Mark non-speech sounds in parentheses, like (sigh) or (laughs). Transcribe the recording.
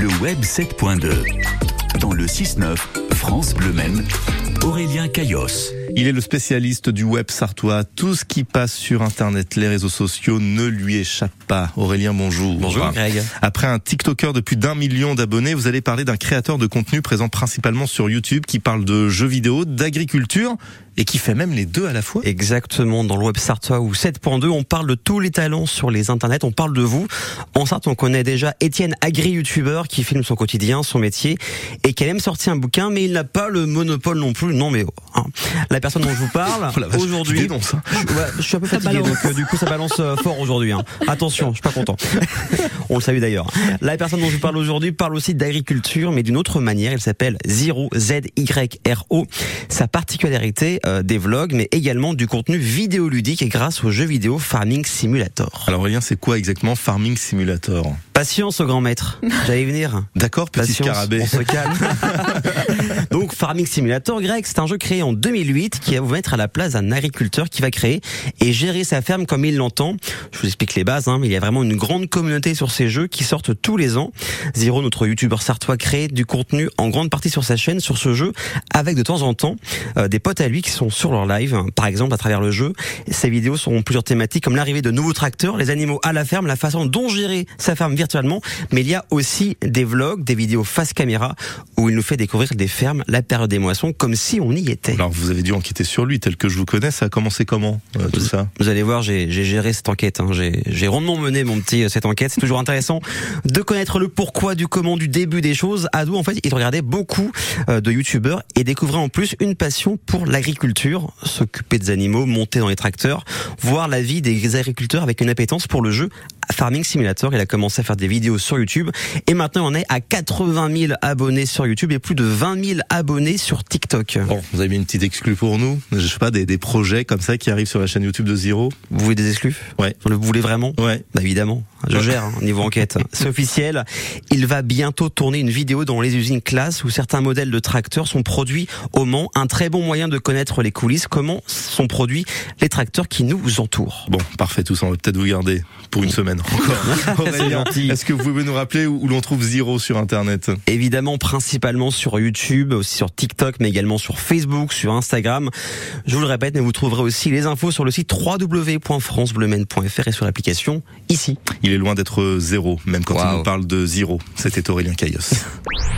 le web 7.2. Dans le 6-9, France Bleu Maine, Aurélien Caillos. Il est le spécialiste du web sartois. Tout ce qui passe sur Internet, les réseaux sociaux ne lui échappe pas. Aurélien, bonjour. Bonjour Greg. Après un TikToker de plus d'un million d'abonnés, vous allez parler d'un créateur de contenu présent principalement sur YouTube qui parle de jeux vidéo, d'agriculture et qui fait même les deux à la fois. Exactement, dans le web sartois ou 7.2, on parle de tous les talents sur les internets, on parle de vous. En Sarthe, on connaît déjà Étienne Agri-YouTuber qui filme son quotidien, son métier et qui a même sorti un bouquin, mais il n'a pas le monopole non plus. Non mais hein. la personne dont je vous parle (laughs) Oh aujourd'hui, ça. je suis un peu fatigué, donc euh, du coup ça balance euh, fort aujourd'hui. Hein. Attention, je suis pas content. (laughs) on le salue d'ailleurs. La personne dont je vous parle aujourd'hui parle aussi d'agriculture, mais d'une autre manière. Elle s'appelle Zero Z Y R O. Sa particularité euh, des vlogs, mais également du contenu vidéoludique et grâce au jeu vidéo Farming Simulator. Alors Aurélien, c'est quoi exactement Farming Simulator? Patience au grand maître. J'allais venir. D'accord, petit Patience, scarabée. on se calme. (laughs) (laughs) Donc Farming Simulator, Greg, c'est un jeu créé en 2008 qui va vous mettre à la place d'un agriculteur qui va créer et gérer sa ferme comme il l'entend. Je vous explique les bases, hein, mais il y a vraiment une grande communauté sur ces jeux qui sortent tous les ans. Zero, notre youtubeur sartois, crée du contenu en grande partie sur sa chaîne sur ce jeu, avec de temps en temps euh, des potes à lui qui sont sur leur live, par exemple à travers le jeu. Ces vidéos seront plusieurs thématiques comme l'arrivée de nouveaux tracteurs, les animaux à la ferme, la façon dont gérer sa ferme virtuellement, mais il y a aussi des vlogs, des vidéos face caméra où il nous fait découvrir des fermes, période des moissons, comme si on y était. Alors vous avez dû enquêter sur lui, tel que je vous connais, ça a commencé comment euh, tout ça Vous allez voir, j'ai géré cette enquête. Hein. J'ai j'ai rondement mené mon petit euh, cette enquête. C'est toujours intéressant de connaître le pourquoi du comment du début des choses. Ado, en fait, il regardait beaucoup euh, de youtubeurs et découvrait en plus une passion pour l'agriculture, s'occuper des animaux, monter dans les tracteurs, voir la vie des agriculteurs avec une appétence pour le jeu Farming Simulator. Il a commencé à faire des vidéos sur YouTube et maintenant on est à 80 000 abonnés sur YouTube et plus de 20 000 abonnés sur TikTok. Bon, vous avez mis une petite exclue pour nous. Je sais pas des, des projets comme ça qui arrivent sur la chaîne YouTube de Zero. Vous voulez des exclus Ouais. Vous le voulez vraiment Ouais. Bah évidemment, je gère hein, niveau enquête. (laughs) C'est officiel. Il va bientôt tourner une vidéo dans les usines classe où certains modèles de tracteurs sont produits au Mans. Un très bon moyen de connaître les coulisses, comment sont produits les tracteurs qui nous entourent. Bon, parfait, tout ça, on va peut-être vous garder pour une semaine encore. (laughs) Aurélien, gentil. est-ce que vous pouvez nous rappeler où, où l'on trouve Zero sur Internet Évidemment, principalement sur YouTube, aussi sur TikTok, mais également sur Facebook, sur Instagram. Je vous le répète, mais vous trouverez aussi les infos sur le site www.francebleumaine.fr et sur l'application ici. Il est loin d'être zéro, même quand nous parle de Zero. C'était Aurélien Caillos. (laughs)